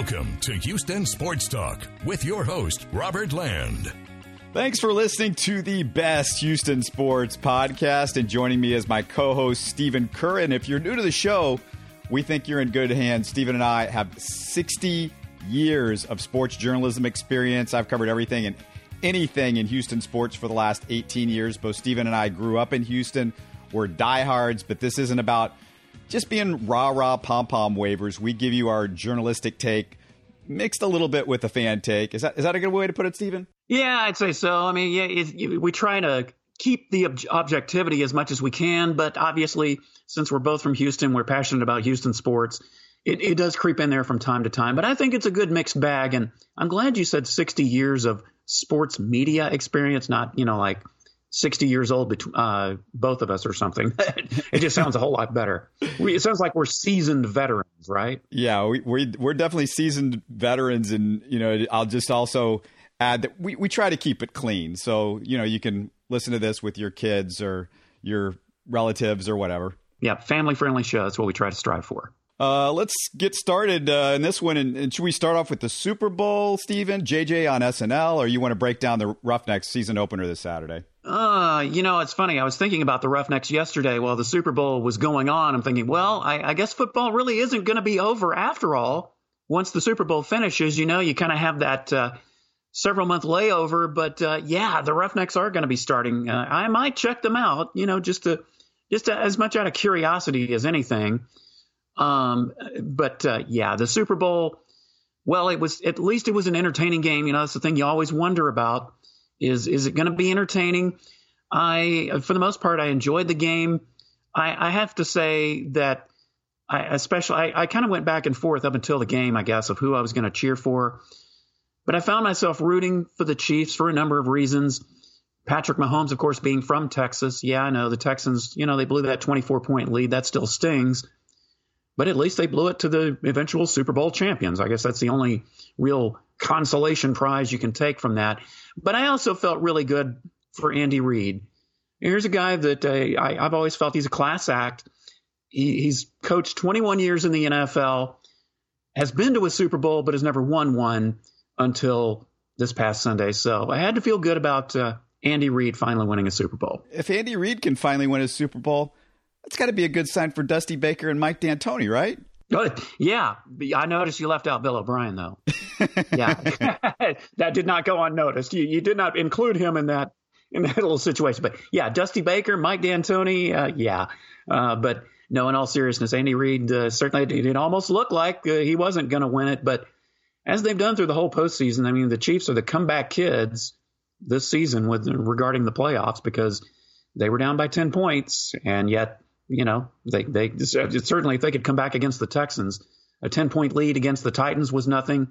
Welcome to Houston Sports Talk with your host, Robert Land. Thanks for listening to the best Houston sports podcast. And joining me is my co host, Stephen Kerr. And if you're new to the show, we think you're in good hands. Stephen and I have 60 years of sports journalism experience. I've covered everything and anything in Houston sports for the last 18 years. Both Stephen and I grew up in Houston. We're diehards, but this isn't about just being rah rah pom pom wavers. We give you our journalistic take mixed a little bit with a fan take. Is that is that a good way to put it, Stephen? Yeah, I'd say so. I mean, yeah, we try to keep the ob- objectivity as much as we can, but obviously, since we're both from Houston, we're passionate about Houston sports. It, it does creep in there from time to time, but I think it's a good mixed bag. And I'm glad you said 60 years of sports media experience, not you know like 60 years old, between uh, both of us or something. it just sounds a whole lot better. We, it sounds like we're seasoned veterans, right? Yeah, we, we, we're definitely seasoned veterans. And, you know, I'll just also add that we, we try to keep it clean. So, you know, you can listen to this with your kids or your relatives or whatever. Yeah, family friendly show. That's what we try to strive for. Uh, let's get started uh, in this one. And, and, should we start off with the Super Bowl, Stephen? JJ on SNL, or you want to break down the Roughnecks season opener this Saturday? Uh, you know, it's funny. I was thinking about the Roughnecks yesterday while the Super Bowl was going on. I'm thinking, well, I, I guess football really isn't going to be over after all. Once the Super Bowl finishes, you know, you kind of have that uh, several month layover. But uh, yeah, the Roughnecks are going to be starting. Uh, I might check them out, you know, just to just to, as much out of curiosity as anything. Um, but uh, yeah, the Super Bowl. Well, it was at least it was an entertaining game. You know, that's the thing you always wonder about is is it going to be entertaining? I, for the most part, I enjoyed the game. I, I have to say that I especially I, I kind of went back and forth up until the game, I guess, of who I was going to cheer for. But I found myself rooting for the Chiefs for a number of reasons. Patrick Mahomes, of course, being from Texas. Yeah, I know the Texans, you know, they blew that 24 point lead. That still stings. But at least they blew it to the eventual Super Bowl champions. I guess that's the only real consolation prize you can take from that. But I also felt really good for Andy Reid. Here's a guy that uh, I, have always felt he's a class act. He, he's coached 21 years in the NFL, has been to a Super Bowl, but has never won one until this past Sunday. So I had to feel good about uh, Andy Reid finally winning a Super Bowl. If Andy Reid can finally win a Super Bowl, that's got to be a good sign for Dusty Baker and Mike D'Antoni, right? Yeah, I noticed you left out Bill O'Brien though. yeah, that did not go unnoticed. You you did not include him in that in that little situation. But yeah, Dusty Baker, Mike D'Antoni, uh, yeah. Uh, but no, in all seriousness, Andy Reid uh, certainly it, it, almost looked like uh, he wasn't going to win it. But as they've done through the whole postseason, I mean, the Chiefs are the comeback kids this season with regarding the playoffs because they were down by ten points and yet you know, they they certainly if they could come back against the Texans, a 10 point lead against the Titans was nothing.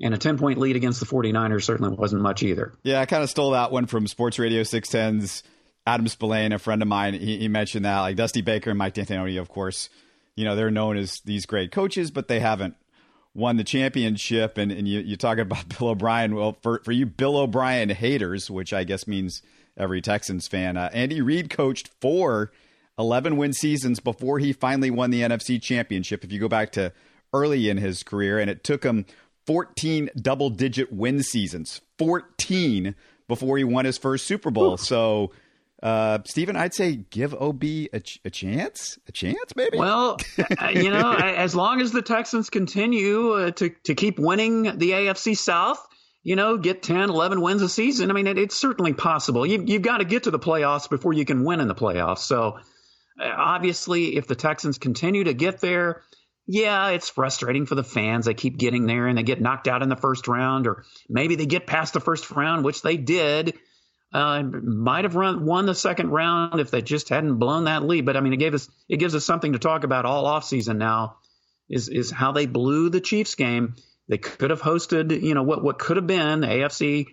And a 10 point lead against the 49ers certainly wasn't much either. Yeah, I kind of stole that one from Sports Radio 610's Adam Spolane, a friend of mine. He, he mentioned that, like Dusty Baker and Mike D'Antoni, of course, you know, they're known as these great coaches, but they haven't won the championship. And, and you, you talk about Bill O'Brien. Well, for, for you Bill O'Brien haters, which I guess means every Texans fan, uh, Andy Reid coached four 11 win seasons before he finally won the NFC championship. If you go back to early in his career, and it took him 14 double digit win seasons, 14 before he won his first Super Bowl. Ooh. So, uh, Stephen, I'd say give OB a, ch- a chance, a chance, maybe. Well, uh, you know, as long as the Texans continue uh, to to keep winning the AFC South, you know, get 10, 11 wins a season. I mean, it, it's certainly possible. You, you've got to get to the playoffs before you can win in the playoffs. So, obviously, if the Texans continue to get there, yeah, it's frustrating for the fans. They keep getting there and they get knocked out in the first round, or maybe they get past the first round, which they did. Uh, might have run, won the second round if they just hadn't blown that lead. But I mean, it gave us it gives us something to talk about all offseason now. Is is how they blew the Chiefs game. They could have hosted, you know, what what could have been the AFC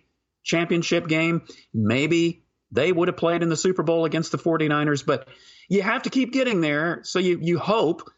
championship game. Maybe they would have played in the Super Bowl against the 49ers, but you have to keep getting there. So you, you hope,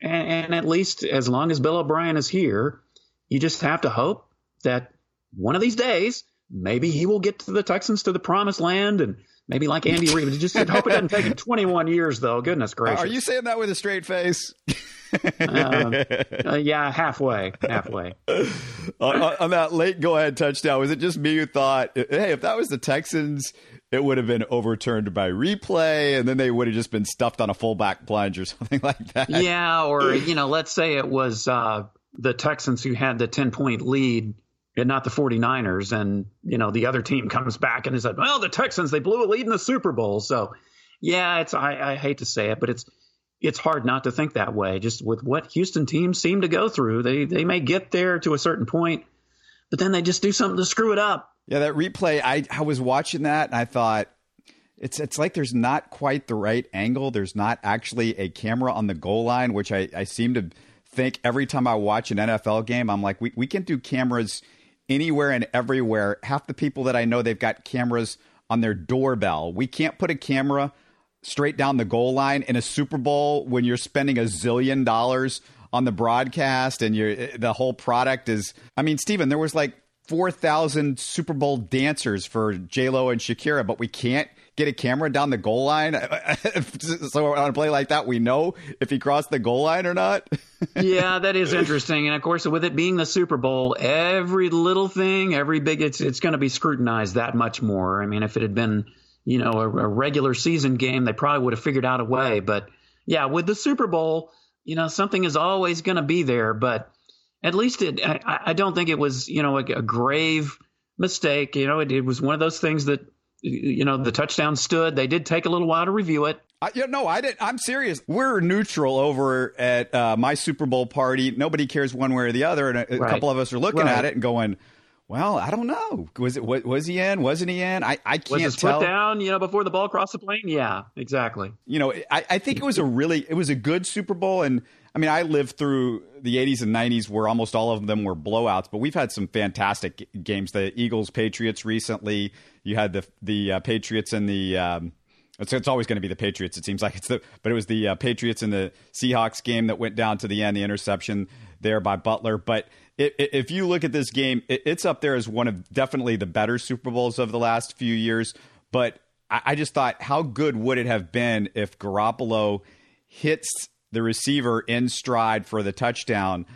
and, and at least as long as Bill O'Brien is here, you just have to hope that one of these days, maybe he will get to the Texans to the promised land and maybe like Andy Reid. Just hope it doesn't take him 21 years, though. Goodness gracious. Are you saying that with a straight face? uh, uh, yeah, halfway, halfway. on, that late go-ahead touchdown, was it just me who thought, hey, if that was the Texans, it would have been overturned by replay, and then they would have just been stuffed on a fullback plunge or something like that? Yeah, or you know, let's say it was uh, the Texans who had the ten-point lead and not the 49ers. And, you know, the other team comes back and is like, well, the Texans, they blew a lead in the Super Bowl. So, yeah, it's, I, I hate to say it, but it's, it's hard not to think that way. Just with what Houston teams seem to go through, they, they may get there to a certain point, but then they just do something to screw it up. Yeah, that replay, I, I was watching that and I thought, it's it's like there's not quite the right angle. There's not actually a camera on the goal line, which I, I seem to think every time I watch an NFL game, I'm like, we, we can do cameras anywhere and everywhere. Half the people that I know, they've got cameras on their doorbell. We can't put a camera straight down the goal line in a Super Bowl when you're spending a zillion dollars on the broadcast and you're the whole product is I mean, Stephen, there was like 4,000 Super Bowl dancers for J-Lo and Shakira, but we can't get a camera down the goal line. so on a play like that, we know if he crossed the goal line or not. yeah, that is interesting. And of course, with it being the Super Bowl, every little thing, every big, it's it's going to be scrutinized that much more. I mean, if it had been, you know, a, a regular season game, they probably would have figured out a way. But yeah, with the Super Bowl, you know, something is always going to be there. But at least it, I, I, don't think it was, you know, a, a grave mistake. You know, it, it was one of those things that you know the touchdown stood. They did take a little while to review it. I, you know, no, I didn't. I'm serious. We're neutral over at uh, my Super Bowl party. Nobody cares one way or the other, and a, a right. couple of us are looking right. at it and going, "Well, I don't know. Was it was, was he in? Wasn't he in? I, I can't tell. was it tell." down, you know, before the ball crossed the plane. Yeah, exactly. You know, I, I think it was a really it was a good Super Bowl, and I mean, I lived through the 80s and 90s where almost all of them were blowouts, but we've had some fantastic games. The Eagles Patriots recently. You had the the uh, Patriots and the. Um, it's, it's, always going to be the Patriots. It seems like it's the, but it was the uh, Patriots and the Seahawks game that went down to the end. The interception there by Butler, but if you look at this game, it's up there as one of definitely the better Super Bowls of the last few years. But I, just thought, how good would it have been if Garoppolo hits the receiver in stride for the touchdown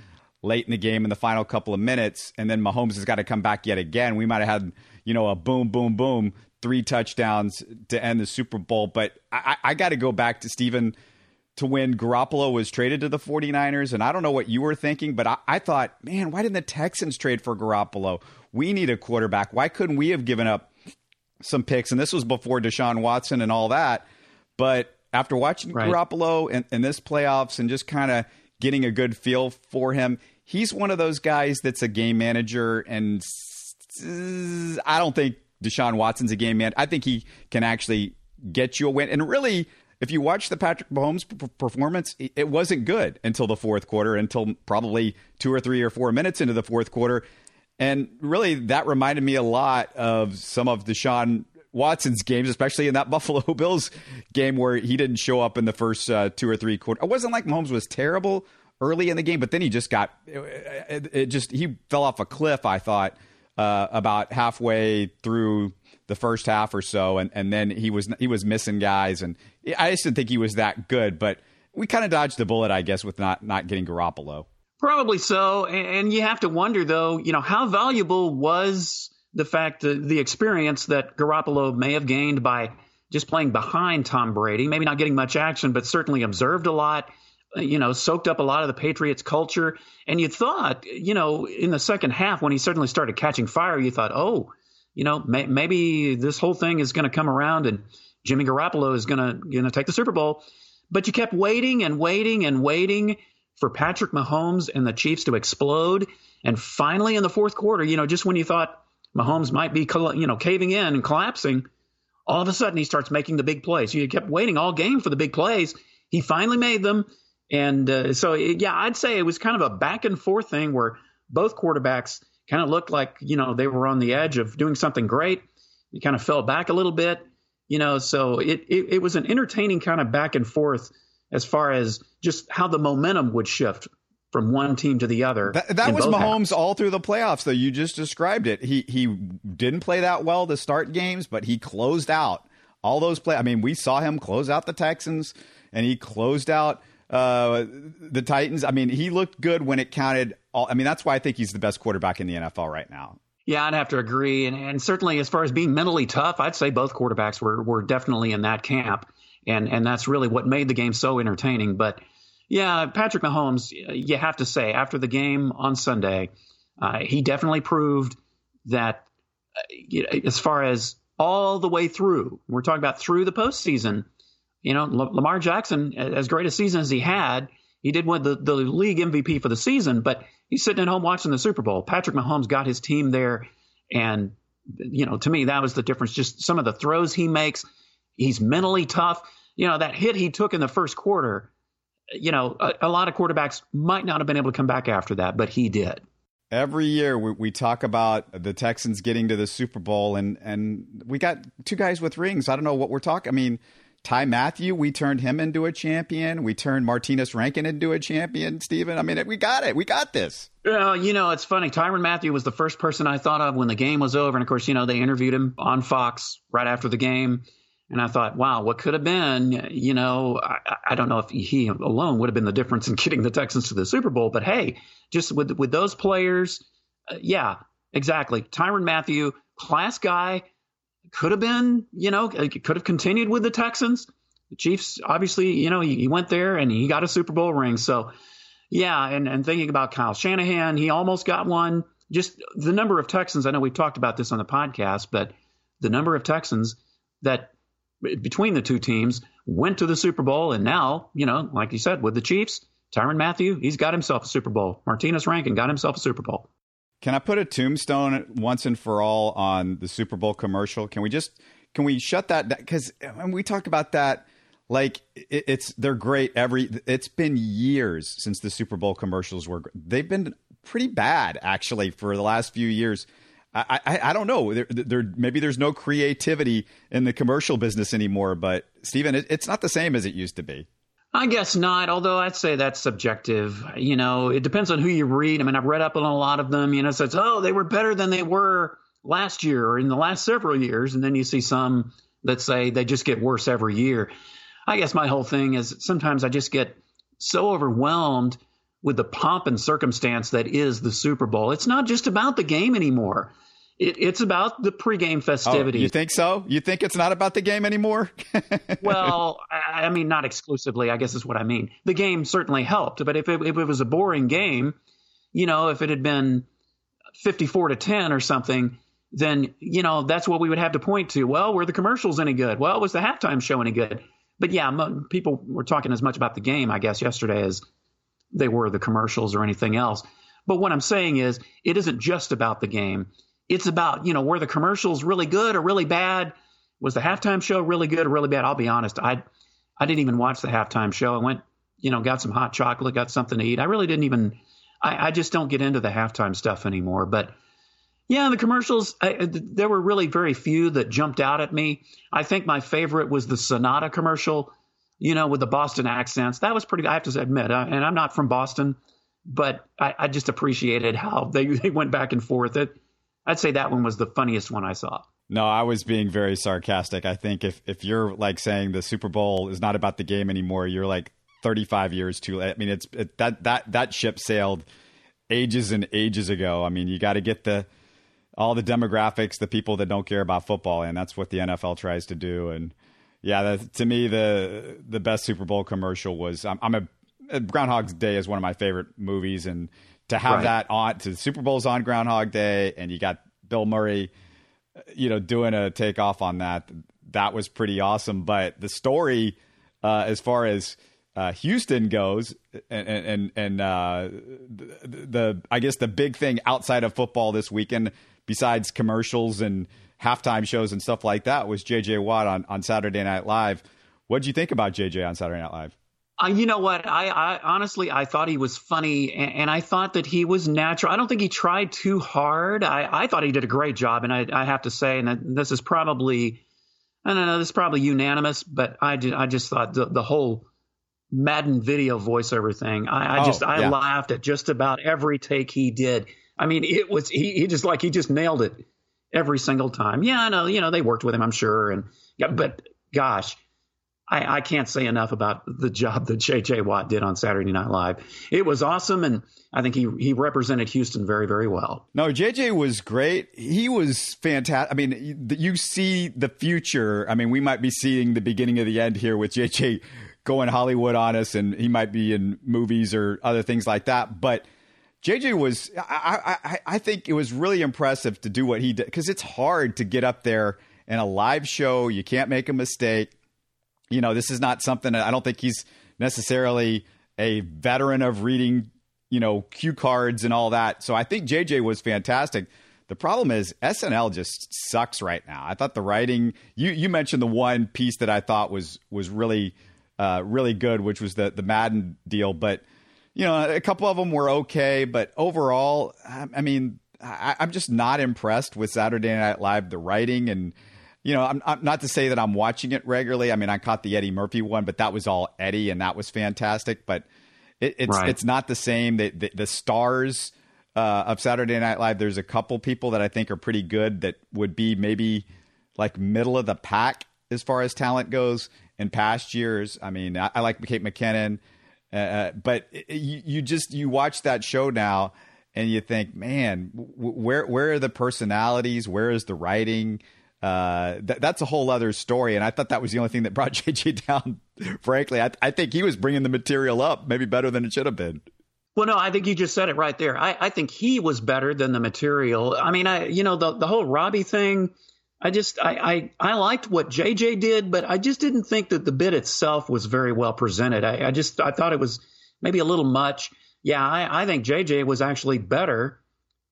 late in the game in the final couple of minutes, and then Mahomes has got to come back yet again. We might have had, you know, a boom, boom, boom, three touchdowns to end the Super Bowl. But I, I got to go back to Stephen to when Garoppolo was traded to the 49ers. And I don't know what you were thinking, but I, I thought, man, why didn't the Texans trade for Garoppolo? We need a quarterback. Why couldn't we have given up some picks? And this was before Deshaun Watson and all that. But after watching right. Garoppolo in, in this playoffs and just kind of getting a good feel for him, he's one of those guys that's a game manager, and I don't think Deshaun Watson's a game man. I think he can actually get you a win. And really, if you watch the Patrick Mahomes performance, it wasn't good until the fourth quarter, until probably two or three or four minutes into the fourth quarter. And really, that reminded me a lot of some of Deshaun Watson's games, especially in that Buffalo Bills game where he didn't show up in the first uh, two or three quarters. It wasn't like Mahomes was terrible early in the game, but then he just got it, it just he fell off a cliff. I thought uh, about halfway through the first half or so, and, and then he was he was missing guys, and I just didn't think he was that good. But we kind of dodged the bullet, I guess, with not not getting Garoppolo. Probably so, and you have to wonder though, you know, how valuable was the fact that the experience that Garoppolo may have gained by just playing behind Tom Brady, maybe not getting much action, but certainly observed a lot, uh, you know, soaked up a lot of the Patriots culture. And you thought, you know, in the second half when he certainly started catching fire, you thought, oh, you know, may, maybe this whole thing is going to come around and Jimmy Garoppolo is going to going to take the Super Bowl. But you kept waiting and waiting and waiting for Patrick Mahomes and the Chiefs to explode. And finally, in the fourth quarter, you know, just when you thought Mahomes might be, you know, caving in and collapsing. All of a sudden, he starts making the big plays. You kept waiting all game for the big plays. He finally made them. And uh, so, yeah, I'd say it was kind of a back and forth thing where both quarterbacks kind of looked like, you know, they were on the edge of doing something great. He kind of fell back a little bit, you know, so it, it, it was an entertaining kind of back and forth as far as just how the momentum would shift from one team to the other. That, that was Mahomes halves. all through the playoffs, though. You just described it. He he didn't play that well to start games, but he closed out all those play. I mean, we saw him close out the Texans, and he closed out uh, the Titans. I mean, he looked good when it counted. All, I mean, that's why I think he's the best quarterback in the NFL right now. Yeah, I'd have to agree, and, and certainly as far as being mentally tough, I'd say both quarterbacks were were definitely in that camp, and and that's really what made the game so entertaining. But yeah, Patrick Mahomes, you have to say after the game on Sunday, uh, he definitely proved that uh, as far as all the way through, we're talking about through the postseason. You know, L- Lamar Jackson, as great a season as he had, he did win the, the league MVP for the season, but he's sitting at home watching the Super Bowl. Patrick Mahomes got his team there, and you know, to me, that was the difference. Just some of the throws he makes. He's mentally tough. You know, that hit he took in the first quarter. You know, a, a lot of quarterbacks might not have been able to come back after that, but he did. Every year we, we talk about the Texans getting to the Super Bowl, and and we got two guys with rings. I don't know what we're talking. I mean, Ty Mathieu, we turned him into a champion. We turned Martinas Rankin into a champion, Stephen. I mean, we got it. We got this. Well, you know, it's funny. Tyrann Mathieu was the first person I thought of when the game was over. And of course, you know, they interviewed him on Fox right after the game. And I thought, wow, what could have been? You know, I, I don't know if he alone would have been the difference in getting the Texans to the Super Bowl. But hey, just with, with those players, uh, yeah, exactly. Tyrann Mathieu, class guy could have been, you know, could have continued with the Texans. The Chiefs, obviously, you know, he, he, went there and he got a Super Bowl ring. So, yeah, and, and thinking about Kyle Shanahan, he almost got one. Just the number of Texans, I know we've talked about this on the podcast, but the number of Texans that between the two teams went to the Super Bowl. And now, you know, like you said, with the Chiefs, Tyrann Mathieu, he's got himself a Super Bowl. Martinas Rankin got himself a Super Bowl. Can I put a tombstone once and for all on the Super Bowl commercial? Can we just can we shut that down? Because when we talk about that, like it, it's they're great. Every it's been years since the Super Bowl commercials were. They've been pretty bad actually for the last few years. I, I, I don't know. There, there, maybe there's no creativity in the commercial business anymore. But Stephen, it, it's not the same as it used to be. I guess not, although I'd say that's subjective. You know, it depends on who you read. I mean, I've read up on a lot of them. You know, says, oh, they were better than they were last year or in the last several years. And then you see some that say they just get worse every year. I guess my whole thing is sometimes I just get so overwhelmed with the pomp and circumstance that is the Super Bowl. It's not just about the game anymore. It, it's about the pregame oh, festivities. Oh, you think so? You think it's not about the game anymore? well, I, I, mean, not exclusively. I guess is what I mean. The game certainly helped, but if it, if it was a boring game, you know, if it had been fifty-four to ten or something, then you know that's what we would have to point to. Well, were the commercials any good? Well, was the halftime show any good? But yeah, people were talking as much about the game, I guess, yesterday as they were the commercials or anything else. But what I'm saying is, it isn't just about the game it's about, you know, were the commercials really good or really bad? Was the halftime show really good or really bad? I'll be honest. I I didn't even watch the halftime show. I went, you know, got some hot chocolate, got something to eat. I really didn't even I, I just don't get into the halftime stuff anymore. But yeah, the commercials, I, there were really very few that jumped out at me. I think my favorite was the Sonata commercial, you know, with the Boston accents. That was pretty, I have to admit, uh, and I'm not from Boston, but I, I just appreciated how they, they went back and forth. It, I'd say that one was the funniest one I saw. No, I was being very sarcastic. I think if if you're like saying the Super Bowl is not about the game anymore, you're like 35 years too late. I mean, it's it, that that that ship sailed ages and ages ago. I mean, you got to get the all the demographics, the people that don't care about football, and that's what the NFL tries to do. And yeah, to me, the the best Super Bowl commercial was I'm, I'm a Groundhog's Day is one of my favorite movies, and to have right. that on to the Super Bowl's on Groundhog Day, and you got Bill Murray, you know, doing a takeoff on that. That was pretty awesome. But the story, uh, as far as uh, Houston goes, and and and uh, the, the I guess the big thing outside of football this weekend, besides commercials and halftime shows and stuff like that, was J.J. Watt on on Saturday Night Live. What did you think about J.J. on Saturday Night Live? Uh, you know what? I, I, honestly, I thought he was funny, and, and, I thought that he was natural. I don't think he tried too hard. I, I thought he did a great job, and I, I have to say, and this is probably, I don't know, this is probably unanimous, but I, did, I just thought the, the whole Madden video voiceover thing. I, I oh, just, I yeah. laughed at just about every take he did. I mean, it was he, he just like he just nailed it every single time. Yeah, I know, you know, they worked with him, I'm sure, and yeah, but gosh I, I, can't say enough about the job that J.J. Watt did on Saturday Night Live. It was awesome, and I think he he represented Houston very very well. No, J.J. was great. He was fantastic. I mean, you see the future. I mean, we might be seeing the beginning of the end here with J.J. going Hollywood on us, and he might be in movies or other things like that. But JJ was, I, I, I think it was really impressive to do what he did because it's hard to get up there in a live show. You can't make a mistake you know, this is not something I don't think he's necessarily a veteran of reading, you know, cue cards and all that. So I think JJ was fantastic. The problem is SNL just sucks right now. I thought the writing you you mentioned the one piece that I thought was was really uh, really good, which was the the Madden deal, but you know, a couple of them were okay, but overall, I, mean, I, I'm just not impressed with Saturday Night Live, the writing and you know, I'm, I'm, not to say that I'm watching it regularly. I mean, I caught the Eddie Murphy one, but that was all Eddie, and that was fantastic. But it, it's right. it's not the same. The, the, the stars uh, of Saturday Night Live. There's a couple people that I think are pretty good that would be maybe like middle of the pack as far as talent goes in past years. I mean, I, I like Kate McKinnon, uh, uh but it, you, you just you watch that show now and you think, man, w- where where are the personalities? Where is the writing? Uh, th- that's a whole other story. And I thought that was the only thing that brought JJ down. Frankly, I, I think he was bringing the material up maybe better than it should have been. Well, no, I think you just said it right there. I, I think he was better than the material. I mean, I you know the the whole Robbie thing. I just I, I I liked what JJ did, but I just didn't think that the bit itself was very well presented. I, I just I thought it was maybe a little much. Yeah, I, I think JJ was actually better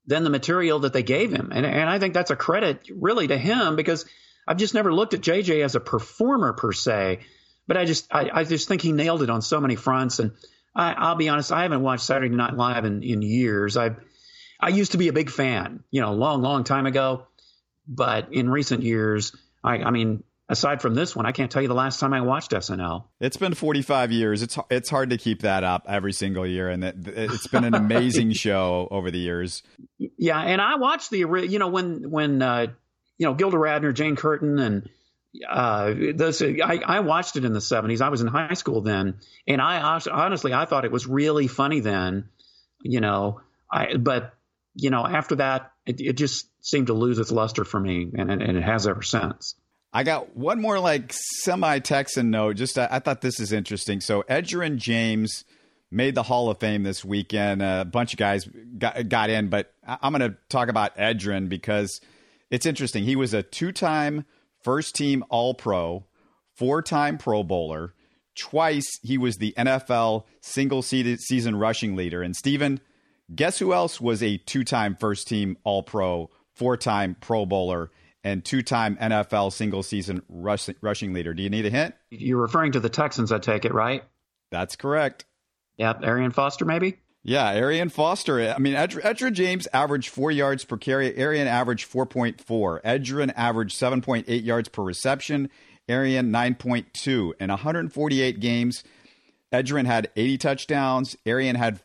than the material that they gave him. And, and I think that's a credit really to him because I've just never looked at JJ as a performer per se, but I just I, I just think he nailed it on so many fronts. And I, will be honest, I haven't watched Saturday Night Live in, in years. I I used to be a big fan, you know, long, long time ago. But in recent years, I, I mean, aside from this one, I can't tell you the last time I watched SNL. It's been 45 years. It's it's hard to keep that up every single year, and it, has been an amazing show over the years. Yeah, and I watched the you know when when uh, you know Gilda Radner, Jane Curtin, and uh, this I, I watched it in the 70s. I was in high school then, and I honestly I thought it was really funny then. You know, I but you know after that it, it just seemed to lose its luster for me, and, and it has ever since. I got one more like semi Texan note. Just I, I, thought this is interesting. So Edgerrin James made the Hall of Fame this weekend. A bunch of guys got, got in, but I'm going to talk about Edgerrin because it's interesting. He was a two time first team All Pro, four time Pro Bowler. Twice he was the NFL single season rushing leader. And Stephen, guess who else was a two time first team All Pro, four time Pro Bowler? And two-time NFL single-season rush, rushing leader. Do you need a hint? You're referring to the Texans, I take it, right? That's correct. Yep, Arian Foster, maybe. Yeah, Arian Foster. I mean, Edgerrin James averaged four yards per carry. Arian averaged 4.4. Edgerrin averaged 7.8 yards per reception. Arian 9.2. In 148 games, Edgerrin had 80 touchdowns. Arian had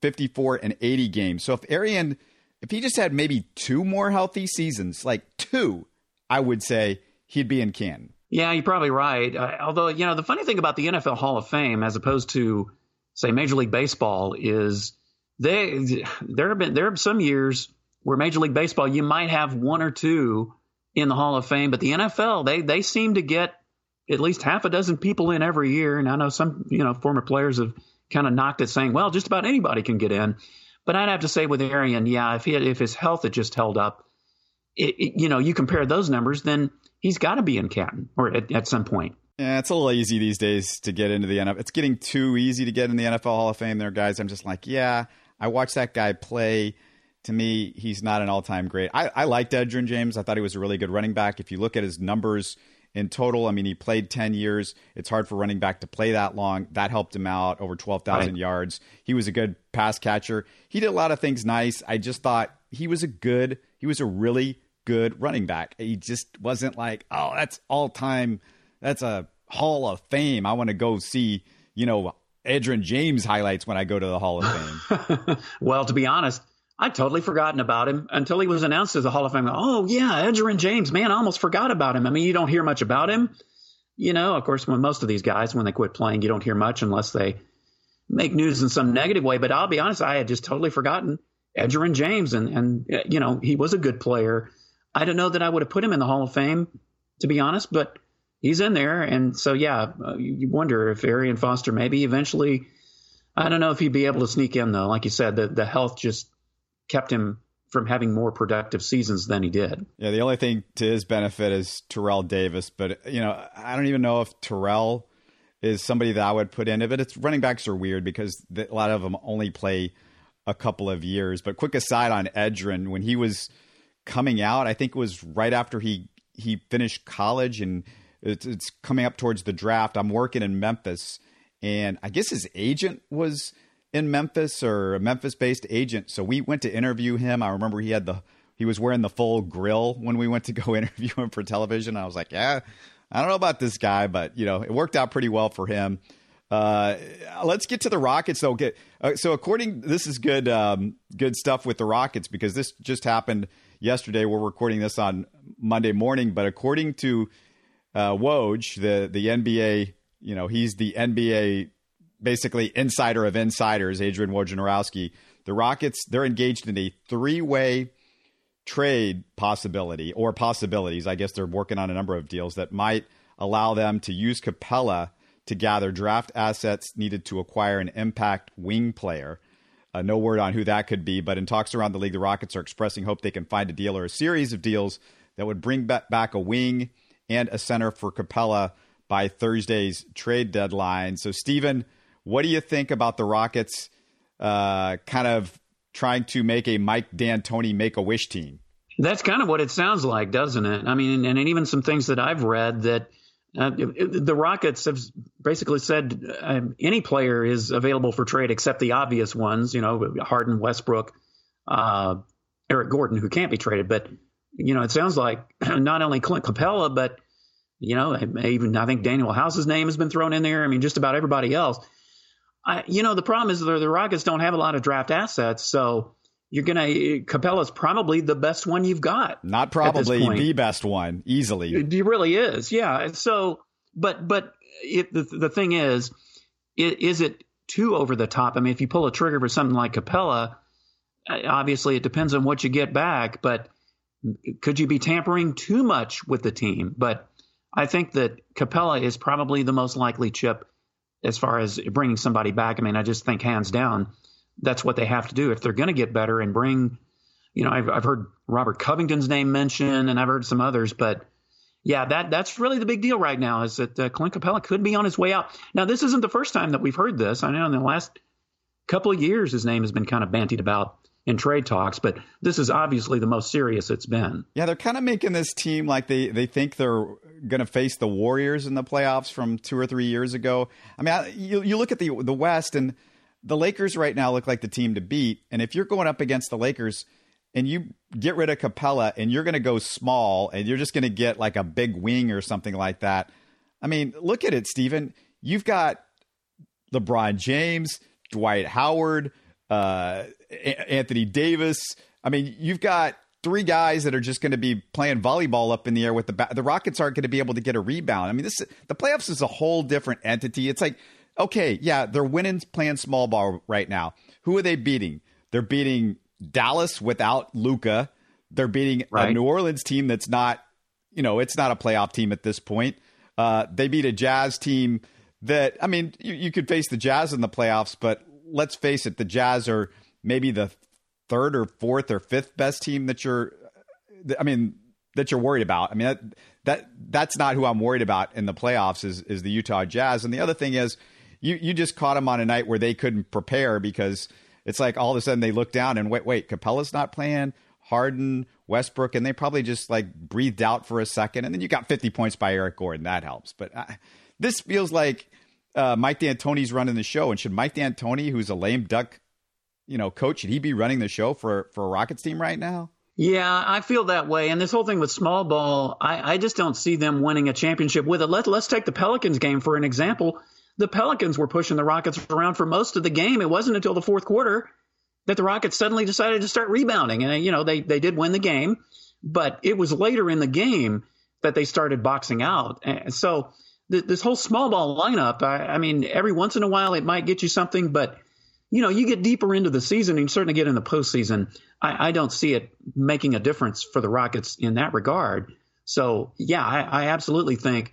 54 and 80 games. So if Arian – if he just had maybe two more healthy seasons, like two, I would say he'd be in Canton. Yeah, you're probably right. Uh, although, you know, the funny thing about the NFL Hall of Fame, as opposed to, say, Major League Baseball, is they there have been there have some years where Major League Baseball you might have one or two in the Hall of Fame, but the NFL they they seem to get at least half a dozen people in every year. And I know some you know former players have kind of knocked it, saying, well, just about anybody can get in. But I'd have to say with Arian, yeah, if he had, if his health had just held up, it, it, you know, you compare those numbers, then he's got to be in Canton or at, at, some point. Yeah, it's a little easy these days to get into the NFL. It's getting too easy to get in the NFL Hall of Fame. There, guys. I'm just like, yeah, I watched that guy play. To me, he's not an all-time great. I, I liked Edgerrin James. I thought he was a really good running back. If you look at his numbers in total. I mean, he played 10 years. It's hard for running back to play that long. That helped him out over 12,000 right. yards. He was a good pass catcher. He did a lot of things nice. I just thought he was a good, he was a really good running back. He just wasn't like, oh, that's all time. That's a Hall of Fame. I want to go see, you know, Edgerrin James highlights when I go to the Hall of Fame. well, to be honest, I'd totally forgotten about him until he was announced as a Hall of Fame. Oh yeah, Edgerrin James, man, I almost forgot about him. I mean, you don't hear much about him, you know, of course, when most of these guys, when they quit playing, you don't hear much unless they make news in some negative way. But I'll be honest, I had just totally forgotten Edgerrin James, and and you know he was a good player. I don't know that I would have put him in the Hall of Fame, to be honest, but he's in there, and so yeah, uh, you wonder if Arian Foster maybe eventually. I don't know if he'd be able to sneak in though. Like you said, the the health just kept him from having more productive seasons than he did. Yeah, the only thing to his benefit is Terrell Davis, but you know, I don't even know if Terrell is somebody that I would put in. If it's running backs are weird because a lot of them only play a couple of years. But quick aside on Edgerrin, when he was coming out, I think it was right after he he finished college and it's, it's coming up towards the draft. I'm working in Memphis, and I guess his agent was in Memphis or a Memphis based agent. So we went to interview him. I remember he had the he was wearing the full grill when we went to go interview him for television. I was like, yeah, I don't know about this guy, but you know, it worked out pretty well for him. Uh, let's get to the Rockets though. Get, uh, so according, this is good, um, good stuff with the Rockets because this just happened yesterday. We're recording this on Monday morning, but according to uh, Woj, the the NBA, you know, he's the NBA basically insider of insiders, Adrian Wojnarowski, the Rockets, they're engaged in a three way trade possibility or possibilities. I guess they're working on a number of deals that might allow them to use Capela to gather draft assets needed to acquire an impact wing player. Uh, no word on who that could be, but in talks around the league, the Rockets are expressing hope they can find a deal or a series of deals that would bring back a wing and a center for Capela by Thursday's trade deadline. So, Stephen, what do you think about the Rockets uh, kind of trying to make a Mike D'Antoni make a wish team? That's kind of what it sounds like, doesn't it? I mean, and, and even some things that I've read that uh, the Rockets have basically said uh, any player is available for trade except the obvious ones, you know, Harden, Westbrook, uh, Eric Gordon, who can't be traded. But, you know, it sounds like not only Clint Capela, but, you know, even I think Danuel House's name has been thrown in there. I mean, just about everybody else. I, you know, the problem is the, the Rockets don't have a lot of draft assets, so you're gonna Capela's probably the best one you've got. Not probably the best one, easily. He really is, yeah. So, but but it, the the thing is, it, is it too over the top? I mean, if you pull a trigger for something like Capela, uh, obviously it depends on what you get back. But could you be tampering too much with the team? But I think that Capela is probably the most likely chip as far as bringing somebody back. I mean, I just think hands down that's what they have to do if they're going to get better and bring. You know, I've I've heard Robert Covington's name mentioned, and I've heard some others, but yeah, that that's really the big deal right now is that uh, Clint Capela could be on his way out. Now, this isn't the first time that we've heard this. I know in the last couple of years, his name has been kind of bantied about in trade talks, but this is obviously the most serious it's been. Yeah, they're kind of making this team like they, they think they're going to face the Warriors in the playoffs from two or three years ago. I mean, I, you you look at the the West and the Lakers right now look like the team to beat, and if you're going up against the Lakers and you get rid of Capela and you're going to go small and you're just going to get like a big wing or something like that. I mean, look at it, Stephen. You've got LeBron James, Dwight Howard, uh, Anthony Davis. I mean, you've got three guys that are just going to be playing volleyball up in the air with the ba- the Rockets aren't going to be able to get a rebound. I mean, this the playoffs is a whole different entity. It's like, okay, yeah, they're winning playing small ball right now. Who are they beating? They're beating Dallas without Luka. They're beating right. a New Orleans team that's not, you know, it's not a playoff team at this point. Uh, they beat a Jazz team that, I mean, you, you could face the Jazz in the playoffs, but let's face it, the Jazz are maybe the third or fourth or fifth best team that you're. I mean, that you're worried about. I mean, that that that's not who I'm worried about in the playoffs. Is is the Utah Jazz? And the other thing is, you you just caught them on a night where they couldn't prepare because it's like all of a sudden they look down and wait, wait, Capela's not playing. Harden, Westbrook, and they probably just like breathed out for a second, and then you got 50 points by Eric Gordon. That helps. But uh, this feels like uh, Mike D'Antoni's running the show, and should Mike D'Antoni, who's a lame duck, you know, coach, should he be running the show for for a Rockets team right now? Yeah, I feel that way. And this whole thing with small ball, I, I just don't see them winning a championship with it. Let, let's take the Pelicans game for an example. The Pelicans were pushing the Rockets around for most of the game. It wasn't until the fourth quarter that the Rockets suddenly decided to start rebounding. And, you know, they, they did win the game, but it was later in the game that they started boxing out. And so this whole small ball lineup, I, I, mean, every once in a while it might get you something, but you know, you get deeper into the season and you certainly get in the postseason. I, I don't see it making a difference for the Rockets in that regard. So yeah, I, I absolutely think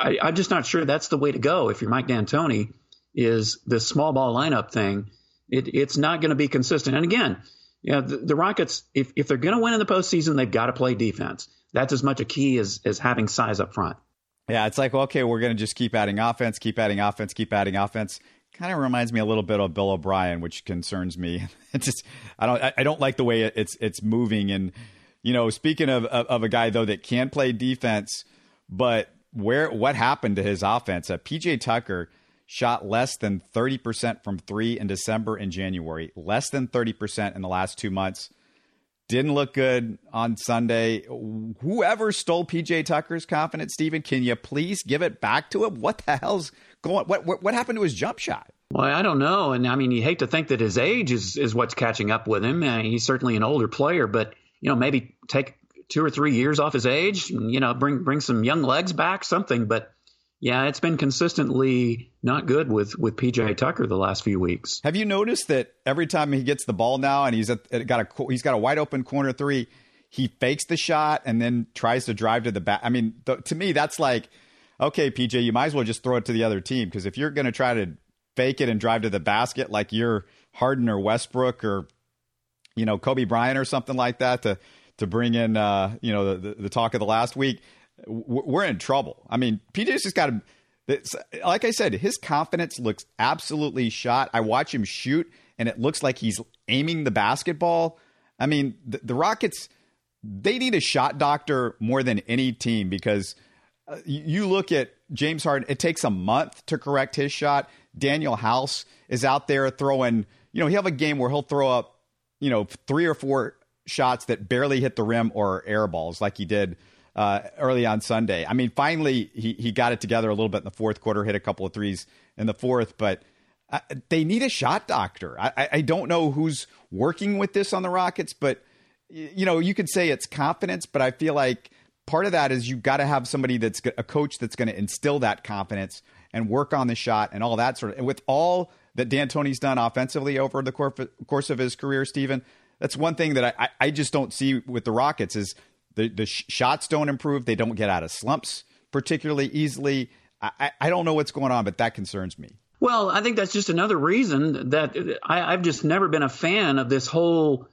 I, am just not sure that's the way to go. If you're Mike D'Antoni, is the small ball lineup thing. It, it's not going to be consistent. And again, you know, the, the Rockets, if, if they're going to win in the postseason, they've got to play defense. That's as much a key as, as having size up front. Yeah, it's like, okay, we're going to just keep adding offense, keep adding offense, keep adding offense. Kind of reminds me a little bit of Bill O'Brien, which concerns me. It's just I don't I don't like the way it's it's moving. And you know, speaking of of, of a guy though that can play defense, but where what happened to his offense? Uh, PJ Tucker shot less than 30% from 3 in December and January, less than 30% in the last 2 months. Didn't look good on Sunday. Whoever stole PJ Tucker's confidence, Stephen, can you please give it back to him? What the hell's going? What what, what happened to his jump shot? Well, I don't know, and I mean, you hate to think that his age is is what's catching up with him. Uh, he's certainly an older player, but you know, maybe take two or three years off his age, and, you know, bring bring some young legs back, something. But yeah, it's been consistently not good with with PJ Tucker the last few weeks. Have you noticed that every time he gets the ball now and he's at, got a he's got a wide open corner three, he fakes the shot and then tries to drive to the back. I mean, th- to me, that's like, okay, PJ, you might as well just throw it to the other team because if you're going to try to fake it and drive to the basket like you're Harden or Westbrook or you know Kobe Bryant or something like that to to bring in uh, you know the, the, the talk of the last week we're in trouble. I mean, PJ's just got to. Like I said, his confidence looks absolutely shot. I watch him shoot, and it looks like he's aiming the basketball. I mean, the, the Rockets they need a shot doctor more than any team because you look at James Harden. It takes a month to correct his shot. Danuel House is out there throwing. You know, he'll have a game where he'll throw up, you know, three or four shots that barely hit the rim or air balls, like he did uh, early on Sunday. I mean, finally he he got it together a little bit in the fourth quarter, hit a couple of threes in the fourth, but. Uh, they need a shot doctor. I, I don't know who's working with this on the Rockets, but you know, you could say it's confidence, but I feel like part of that is you've got to have somebody that's a coach that's going to instill that confidence and work on the shot and all that sort of. And with all that D'Antoni's done offensively over the course of his career, Stephen, that's one thing that I, I just don't see with the Rockets is the, the sh- shots don't improve. They don't get out of slumps particularly easily. I, I don't know what's going on, but that concerns me. Well, I think that's just another reason that I, I've just never been a fan of this whole,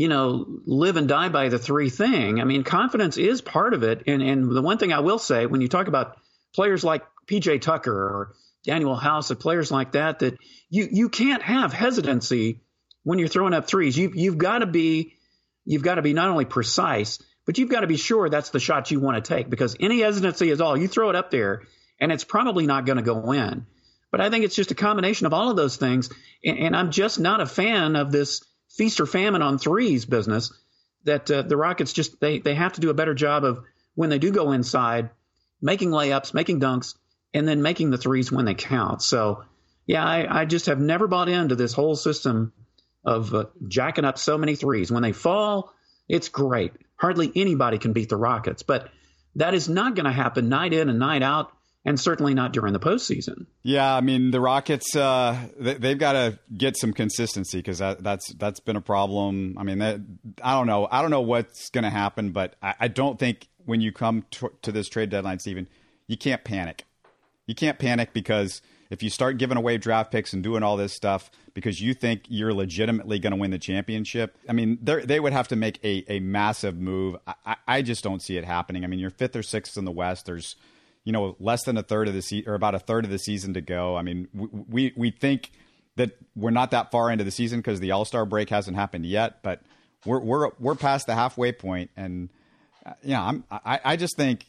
you know, live and die by the three thing. I mean, confidence is part of it. And, and the one thing I will say when you talk about players like PJ Tucker or Danuel House, or players like that, that you, you can't have hesitancy when you're throwing up threes. You, you've got to be, you've got to be not only precise, but you've got to be sure that's the shot you want to take because any hesitancy is all. You throw it up there, and it's probably not going to go in. But I think it's just a combination of all of those things. And, and I'm just not a fan of this feast or famine on threes business that uh, the Rockets just they they have to do a better job of when they do go inside, making layups, making dunks, and then making the threes when they count. So yeah, I, I just have never bought into this whole system of uh, jacking up so many threes. When they fall, it's great. Hardly anybody can beat the Rockets, but that is not going to happen night in and night out, and certainly not during the postseason. Yeah, I mean the Rockets, uh, they, have got to get some consistency because that, that's that's been a problem. I mean, that, I don't know, I don't know what's going to happen, but I, I, don't think when you come to, to this trade deadline, Stephen, you can't panic. You can't panic because if you start giving away draft picks and doing all this stuff because you think you're legitimately going to win the championship, I mean, they would have to make a, a massive move. I, I, just don't see it happening. I mean, you're fifth or sixth in the West. There's, you know, less than a third of the season or about a third of the season to go. I mean, we, we, think that we're not that far into the season because the All Star break hasn't happened yet, but we're, we're, we're past the halfway point. And, uh, you know, I'm, I, I just think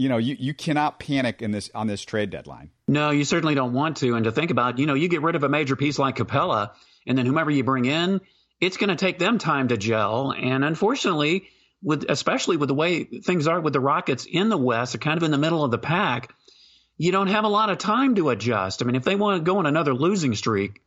you know, you, you cannot panic in this on this trade deadline. No, you certainly don't want to. And to think about, you know, you get rid of a major piece like Capela, and then whomever you bring in, it's going to take them time to gel. And unfortunately, with especially with the way things are with the Rockets in the West, they're kind of in the middle of the pack. You don't have a lot of time to adjust. I mean, if they want to go on another losing streak,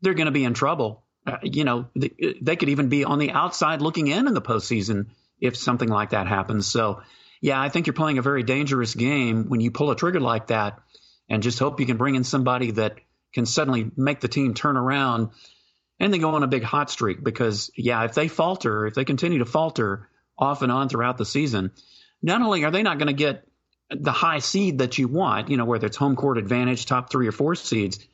they're going to be in trouble. Uh, you know, they, they could even be on the outside looking in in the postseason if something like that happens. So yeah, I think you're playing a very dangerous game when you pull a trigger like that and just hope you can bring in somebody that can suddenly make the team turn around and they go on a big hot streak because yeah, if they falter, if they continue to falter off and on throughout the season, not only are they not going to get the high seed that you want, you know, whether it's home court advantage, top three or four seeds,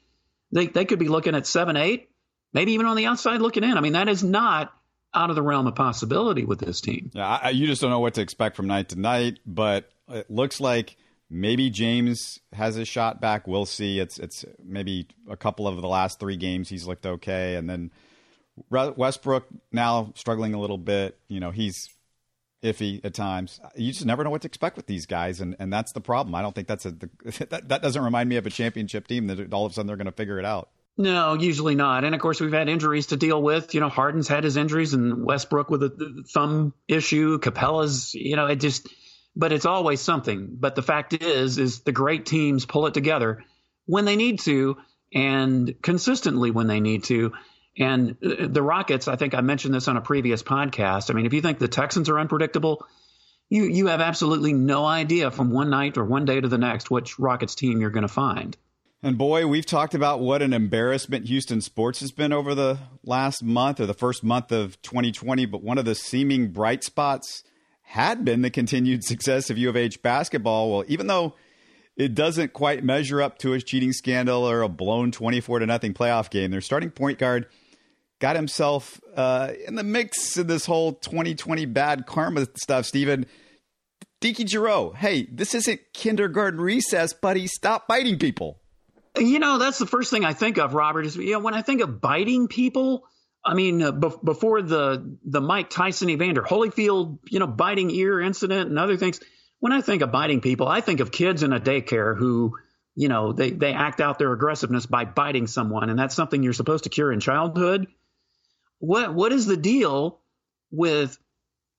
they they could be looking at seven, eight, maybe even on the outside looking in. I mean, that is not out of the realm of possibility with this team. Yeah, I, you just don't know what to expect from night to night, but it looks like maybe James has a shot back. We'll see. It's it's maybe a couple of the last three games he's looked okay, and then Westbrook now struggling a little bit. You know, he's iffy at times. You just never know what to expect with these guys, and, and that's the problem. I don't think that's a the, that that doesn't remind me of a championship team that all of a sudden they're going to figure it out. No, usually not. And of course, we've had injuries to deal with. You know, Harden's had his injuries, and Westbrook with a thumb issue. Capela's, you know, it just, but it's always something. But the fact is, is the great teams pull it together when they need to and consistently when they need to. And uh, the Rockets, I think I mentioned this on a previous podcast. I mean, if you think the Texans are unpredictable, you you have absolutely no idea from one night or one day to the next which Rockets team you're going to find. And boy, we've talked about what an embarrassment Houston sports has been over the last month or the first month of 2020. But one of the seeming bright spots had been the continued success of U of H basketball. Well, even though it doesn't quite measure up to a cheating scandal or a blown 24 to nothing playoff game, their starting point guard got himself uh, in the mix in this whole 2020 bad karma stuff, Stephen. Deke Jarreau, hey, this isn't kindergarten recess, buddy. Stop biting people. You know, that's the first thing I think of, Robert. Is you know when I think of biting people, I mean uh, be- before the the Mike Tyson Evander Holyfield, you know, biting ear incident and other things. When I think of biting people, I think of kids in a daycare who, you know, they they act out their aggressiveness by biting someone, and that's something you're supposed to cure in childhood. What what is the deal with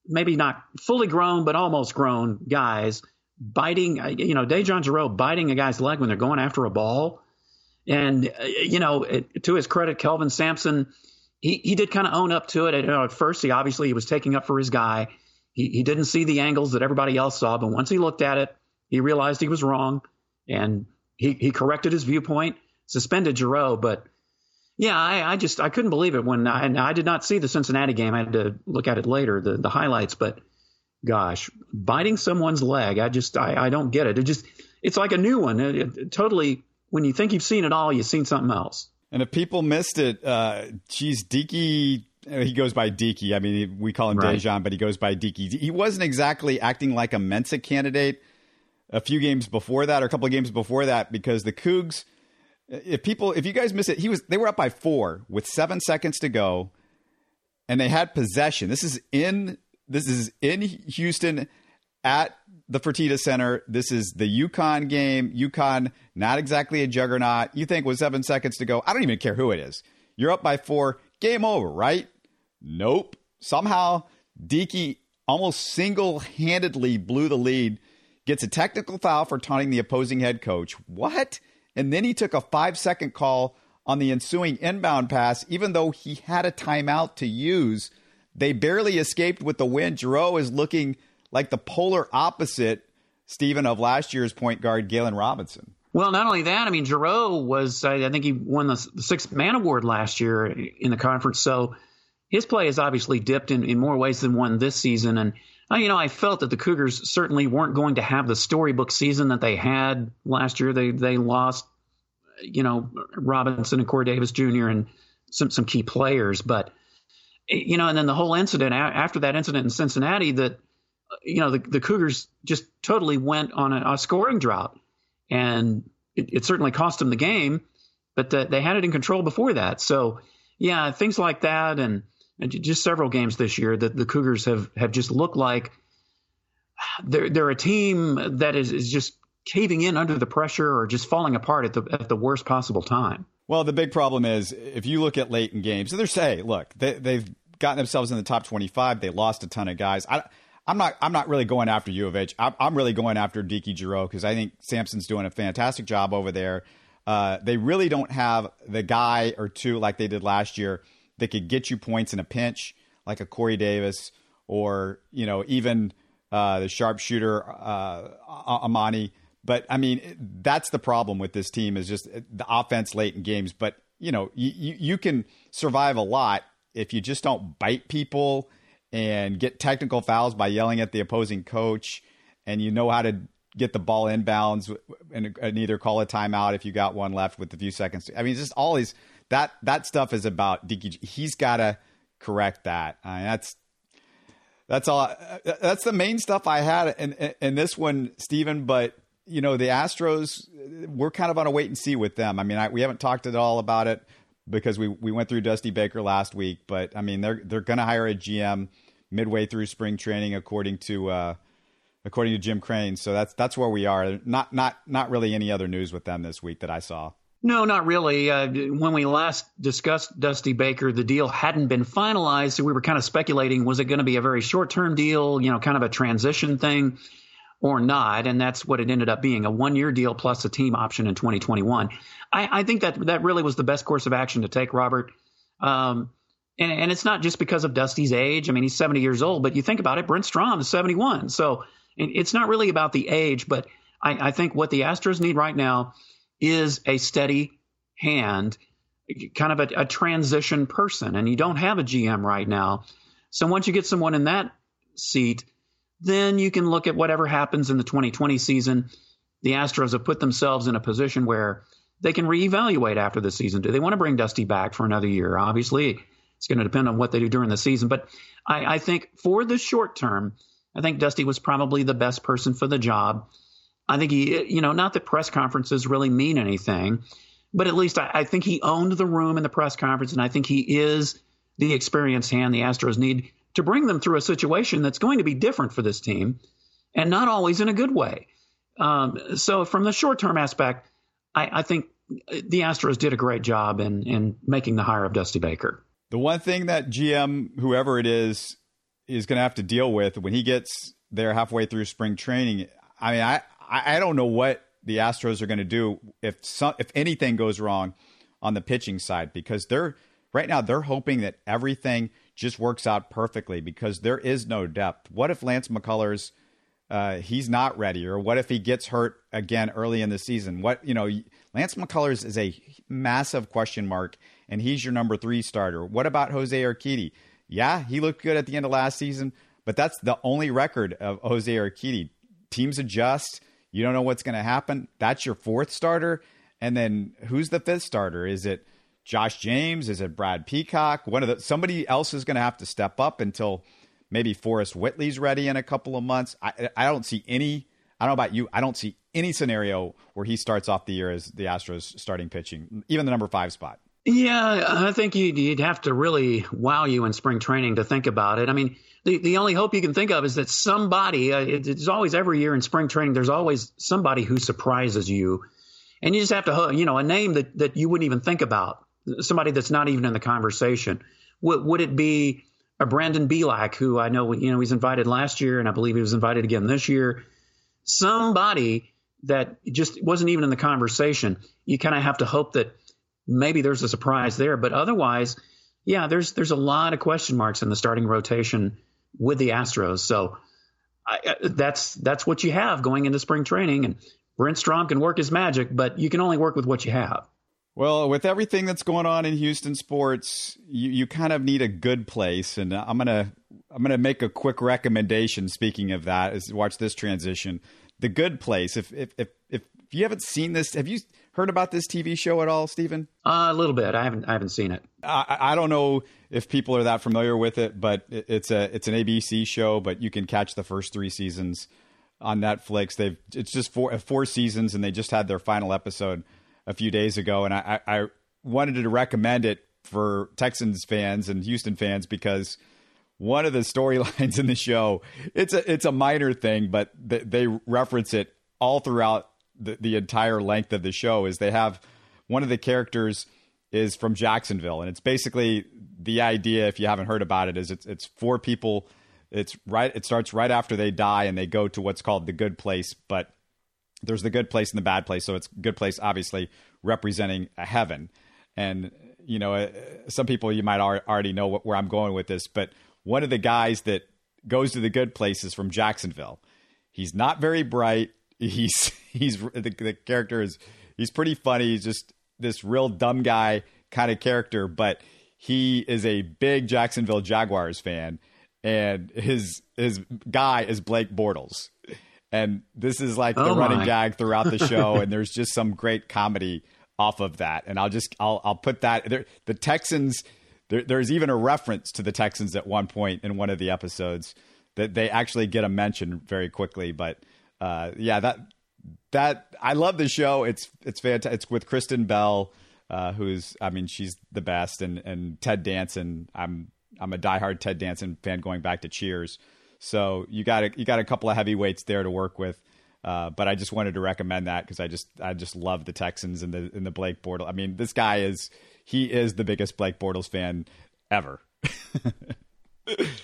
maybe not fully grown but almost grown guys biting, uh, you know, DeJon Jarreau biting a guy's leg when they're going after a ball. And, uh, you know, it, to his credit, Kelvin Sampson, he, he did kind of own up to it. You know, at first, he obviously he was taking up for his guy. He, he didn't see the angles that everybody else saw, but once he looked at it, he realized he was wrong and he, he corrected his viewpoint, suspended Jarreau. But yeah, I, I just I couldn't believe it when I, I did not see the Cincinnati game. I had to look at it later, the, the highlights. But gosh, biting someone's leg. I just, I, I don't get it. It just, it's like a new one. It, it, totally, when you think you've seen it all, you've seen something else. And if people missed it, uh, geez, Deke, he goes by Deke. I mean, we call him right. DeJon, but he goes by Deke. He wasn't exactly acting like a Mensa candidate a few games before that, or a couple of games before that, because the Cougs, if people, if you guys miss it, he was, they were up by four with seven seconds to go, and they had possession. This is in this is in Houston at the Fertitta Center. This is the UConn game. UConn, not exactly a juggernaut. You think with seven seconds to go, I don't even care who it is. You're up by four. Game over, right? Nope. Somehow, Deke almost single handedly blew the lead, gets a technical foul for taunting the opposing head coach. What? And then he took a five second call on the ensuing inbound pass, even though he had a timeout to use they barely escaped with the win. Jarreau is looking like the polar opposite, Stephen, of last year's point guard, Galen Robinson. Well, not only that, I mean, Jarreau was, I think he won the, sixth man award last year in the conference. So his play has obviously dipped in, in more ways than one this season. And, uh, you know, I felt that the Cougars certainly weren't going to have the storybook season that they had last year. They, they lost, you know, Robinson and Corey Davis Jr. and some, some key players. But, you know, and then the whole incident after that incident in Cincinnati, that you know the, the Cougars just totally went on a, a scoring drought, and it, it, certainly cost them the game. But the, they had it in control before that. So yeah, things like that, and, and just several games this year that the Cougars have have just looked like they're they're a team that is is just caving in under the pressure or just falling apart at the at the worst possible time. Well, the big problem is if you look at late in games, they're say, look, they, they've gotten themselves in the top 25. They lost a ton of guys. I, am not. I'm not really going after U of H. I'm, I'm really going after Deke Jarreau because I think Sampson's doing a fantastic job over there. Uh, they really don't have the guy or two like they did last year that could get you points in a pinch, like a Corey Davis or you know even uh, the sharpshooter uh, Armoni. But I mean, that's the problem with this team is just the offense late in games. But you know, you, you can survive a lot if you just don't bite people and get technical fouls by yelling at the opposing coach, and you know how to get the ball inbounds and, and either call a timeout if you got one left with a few seconds. I mean, it's just all these that that stuff is about DKG. He's got to correct that. I mean, that's that's all. That's the main stuff I had in, in, in this one, Stephen. But you know, the Astros, we're kind of on a wait and see with them. I mean, I, we haven't talked at all about it because we we went through Dusty Baker last week. But I mean, they're they're going to hire a GM midway through spring training, according to uh, according to Jim Crane. So that's that's where we are. Not not not really any other news with them this week that I saw. No, not really. Uh, when we last discussed Dusty Baker, the deal hadn't been finalized, so we were kind of speculating: was it going to be a very short-term deal, you know, kind of a transition thing, or not? And that's what it ended up being—a one-year deal plus a team option in 2021. I, I, think that that really was the best course of action to take, Robert. Um, and, and, it's not just because of Dusty's age. I mean, he's 70 years old, but you think about it, Brent Strom is 71. So it's not really about the age, but I, I think what the Astros need right now is a steady hand, kind of a, a transition person. And you don't have a GM right now. So once you get someone in that seat, then you can look at whatever happens in the 2020 season. The Astros have put themselves in a position where they can reevaluate after the season. Do they want to bring Dusty back for another year? Obviously, it's going to depend on what they do during the season. But I, I think for the short term, I think Dusty was probably the best person for the job. I think he, you know, not that press conferences really mean anything, but at least I, I think he owned the room in the press conference, and I think he is the experienced hand the Astros need to bring them through a situation that's going to be different for this team, and not always in a good way. Um, so, from the short term aspect, I, I, think the Astros did a great job in in making the hire of Dusty Baker. The one thing that GM, whoever it is, is going to have to deal with when he gets there halfway through spring training. I mean, I I, don't know what the Astros are going to do if some, if anything goes wrong on the pitching side because they're right now they're hoping that everything just works out perfectly because there is no depth. What if Lance McCullers uh, he's not ready, or what if he gets hurt again early in the season? What you know, Lance McCullers is a massive question mark, and he's your number three starter. What about Jose Urquidy? Yeah, he looked good at the end of last season, but that's the only record of Jose Urquidy. Teams adjust you don't know what's going to happen. That's your fourth starter. And then who's the fifth starter? Is it Josh James? Is it Brad Peacock? One of the somebody else is going to have to step up until maybe Forrest Whitley's ready in a couple of months. I, I don't see any. I don't know about you. I don't see any scenario where he starts off the year as the Astros starting pitching, even the number five spot. Yeah, I think you'd, you'd have to really wow you in spring training to think about it. I mean, the, the only hope you can think of is that somebody, uh, it, it's always every year in spring training, there's always somebody who surprises you. And you just have to, you know, a name that, that you wouldn't even think about, somebody that's not even in the conversation. Would, would it be a Brandon Bielak, who I know, you know, he's invited last year, and I believe he was invited again this year? Somebody that just wasn't even in the conversation. You kind of have to hope that maybe there's a surprise there. But otherwise, yeah, there's there's a lot of question marks in the starting rotation with the Astros. So I, that's that's what you have going into spring training. And Brent Strom can work his magic, but you can only work with what you have. Well, with everything that's going on in Houston sports, you, you kind of need a good place, and I'm gonna I'm gonna make a quick recommendation. Speaking of that, is watch this transition. The Good Place. If if if if you haven't seen this, have you heard about this TV show at all, Stephen? Uh, a little bit. I haven't. I haven't seen it. I, I don't know if people are that familiar with it, but it's a it's an ABC show. But you can catch the first three seasons on Netflix. They've it's just four four seasons, and they just had their final episode a few days ago. And I, I wanted to recommend it for Texans fans and Houston fans because one of the storylines in the show it's a it's a minor thing, but they, they reference it all throughout the, the entire length of the show is they have one of the characters is from Jacksonville, and it's basically the idea. If you haven't heard about it, is it's it's four people. It's right. It starts right after they die, and they go to what's called the good place. But there's the good place and the bad place. So it's good place, obviously representing a heaven. And you know, uh, some people you might already know where I'm going with this, but one of the guys that goes to the good place is from Jacksonville. He's not very bright. He's he's the, the character is he's pretty funny. He's just this real dumb guy kind of character, but he is a big Jacksonville Jaguars fan, and his his guy is Blake Bortles, and this is like the Oh, running gag throughout the show, and there's just some great comedy off of that, and I'll just I'll I'll put that there. The Texans, there, there's even a reference to the Texans at one point in one of the episodes that they actually get a mention very quickly, but uh, yeah, that that I love the show. It's it's fantastic. It's with Kristen Bell, uh, who's I mean she's the best, and and Ted Danson. I'm I'm a diehard Ted Danson fan going back to Cheers. So you got a, you got a couple of heavyweights there to work with. Uh, but I just wanted to recommend that because I just I just love the Texans and the and the Blake Bortles. I mean, this guy is he is the biggest Blake Bortles fan ever.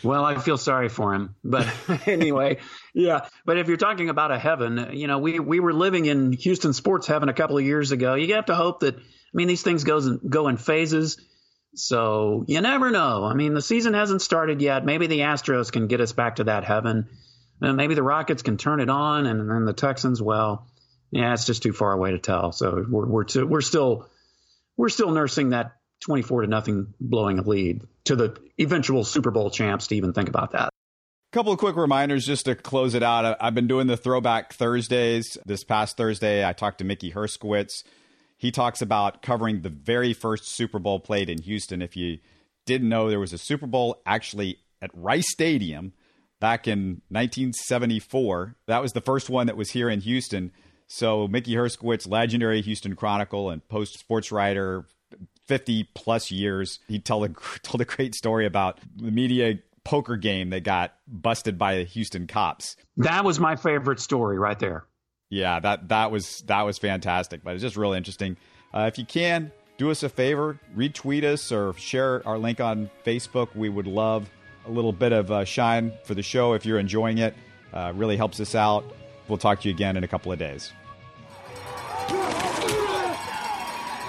Well, I feel sorry for him, but anyway, yeah. But if you're talking about a heaven, you know, we we were living in Houston sports heaven a couple of years ago. You have to hope that. I mean, these things goes in, go in phases, so you never know. I mean, the season hasn't started yet. Maybe the Astros can get us back to that heaven. Uh, maybe the Rockets can turn it on, and then the Texans. Well, yeah, it's just too far away to tell. So we're we're too, we're still we're still nursing that 24 to nothing blowing a lead to the eventual Super Bowl champs to even think about that. A couple of quick reminders just to close it out. I've been doing the throwback Thursdays. This past Thursday, I talked to Mickey Herskowitz. He talks about covering the very first Super Bowl played in Houston. If you didn't know, there was a Super Bowl actually at Rice Stadium back in 1974. That was the first one that was here in Houston. So Mickey Herskowitz, legendary Houston Chronicle and Post sports writer, 50 plus years. He told a, told a great story about the media poker game that got busted by the Houston cops. That was my favorite story right there. Yeah, that that was that was fantastic, but it's just really interesting. Uh, if you can, do us a favor, retweet us or share our link on Facebook. We would love a little bit of uh, shine for the show if you're enjoying it. Uh, really helps us out. We'll talk to you again in a couple of days.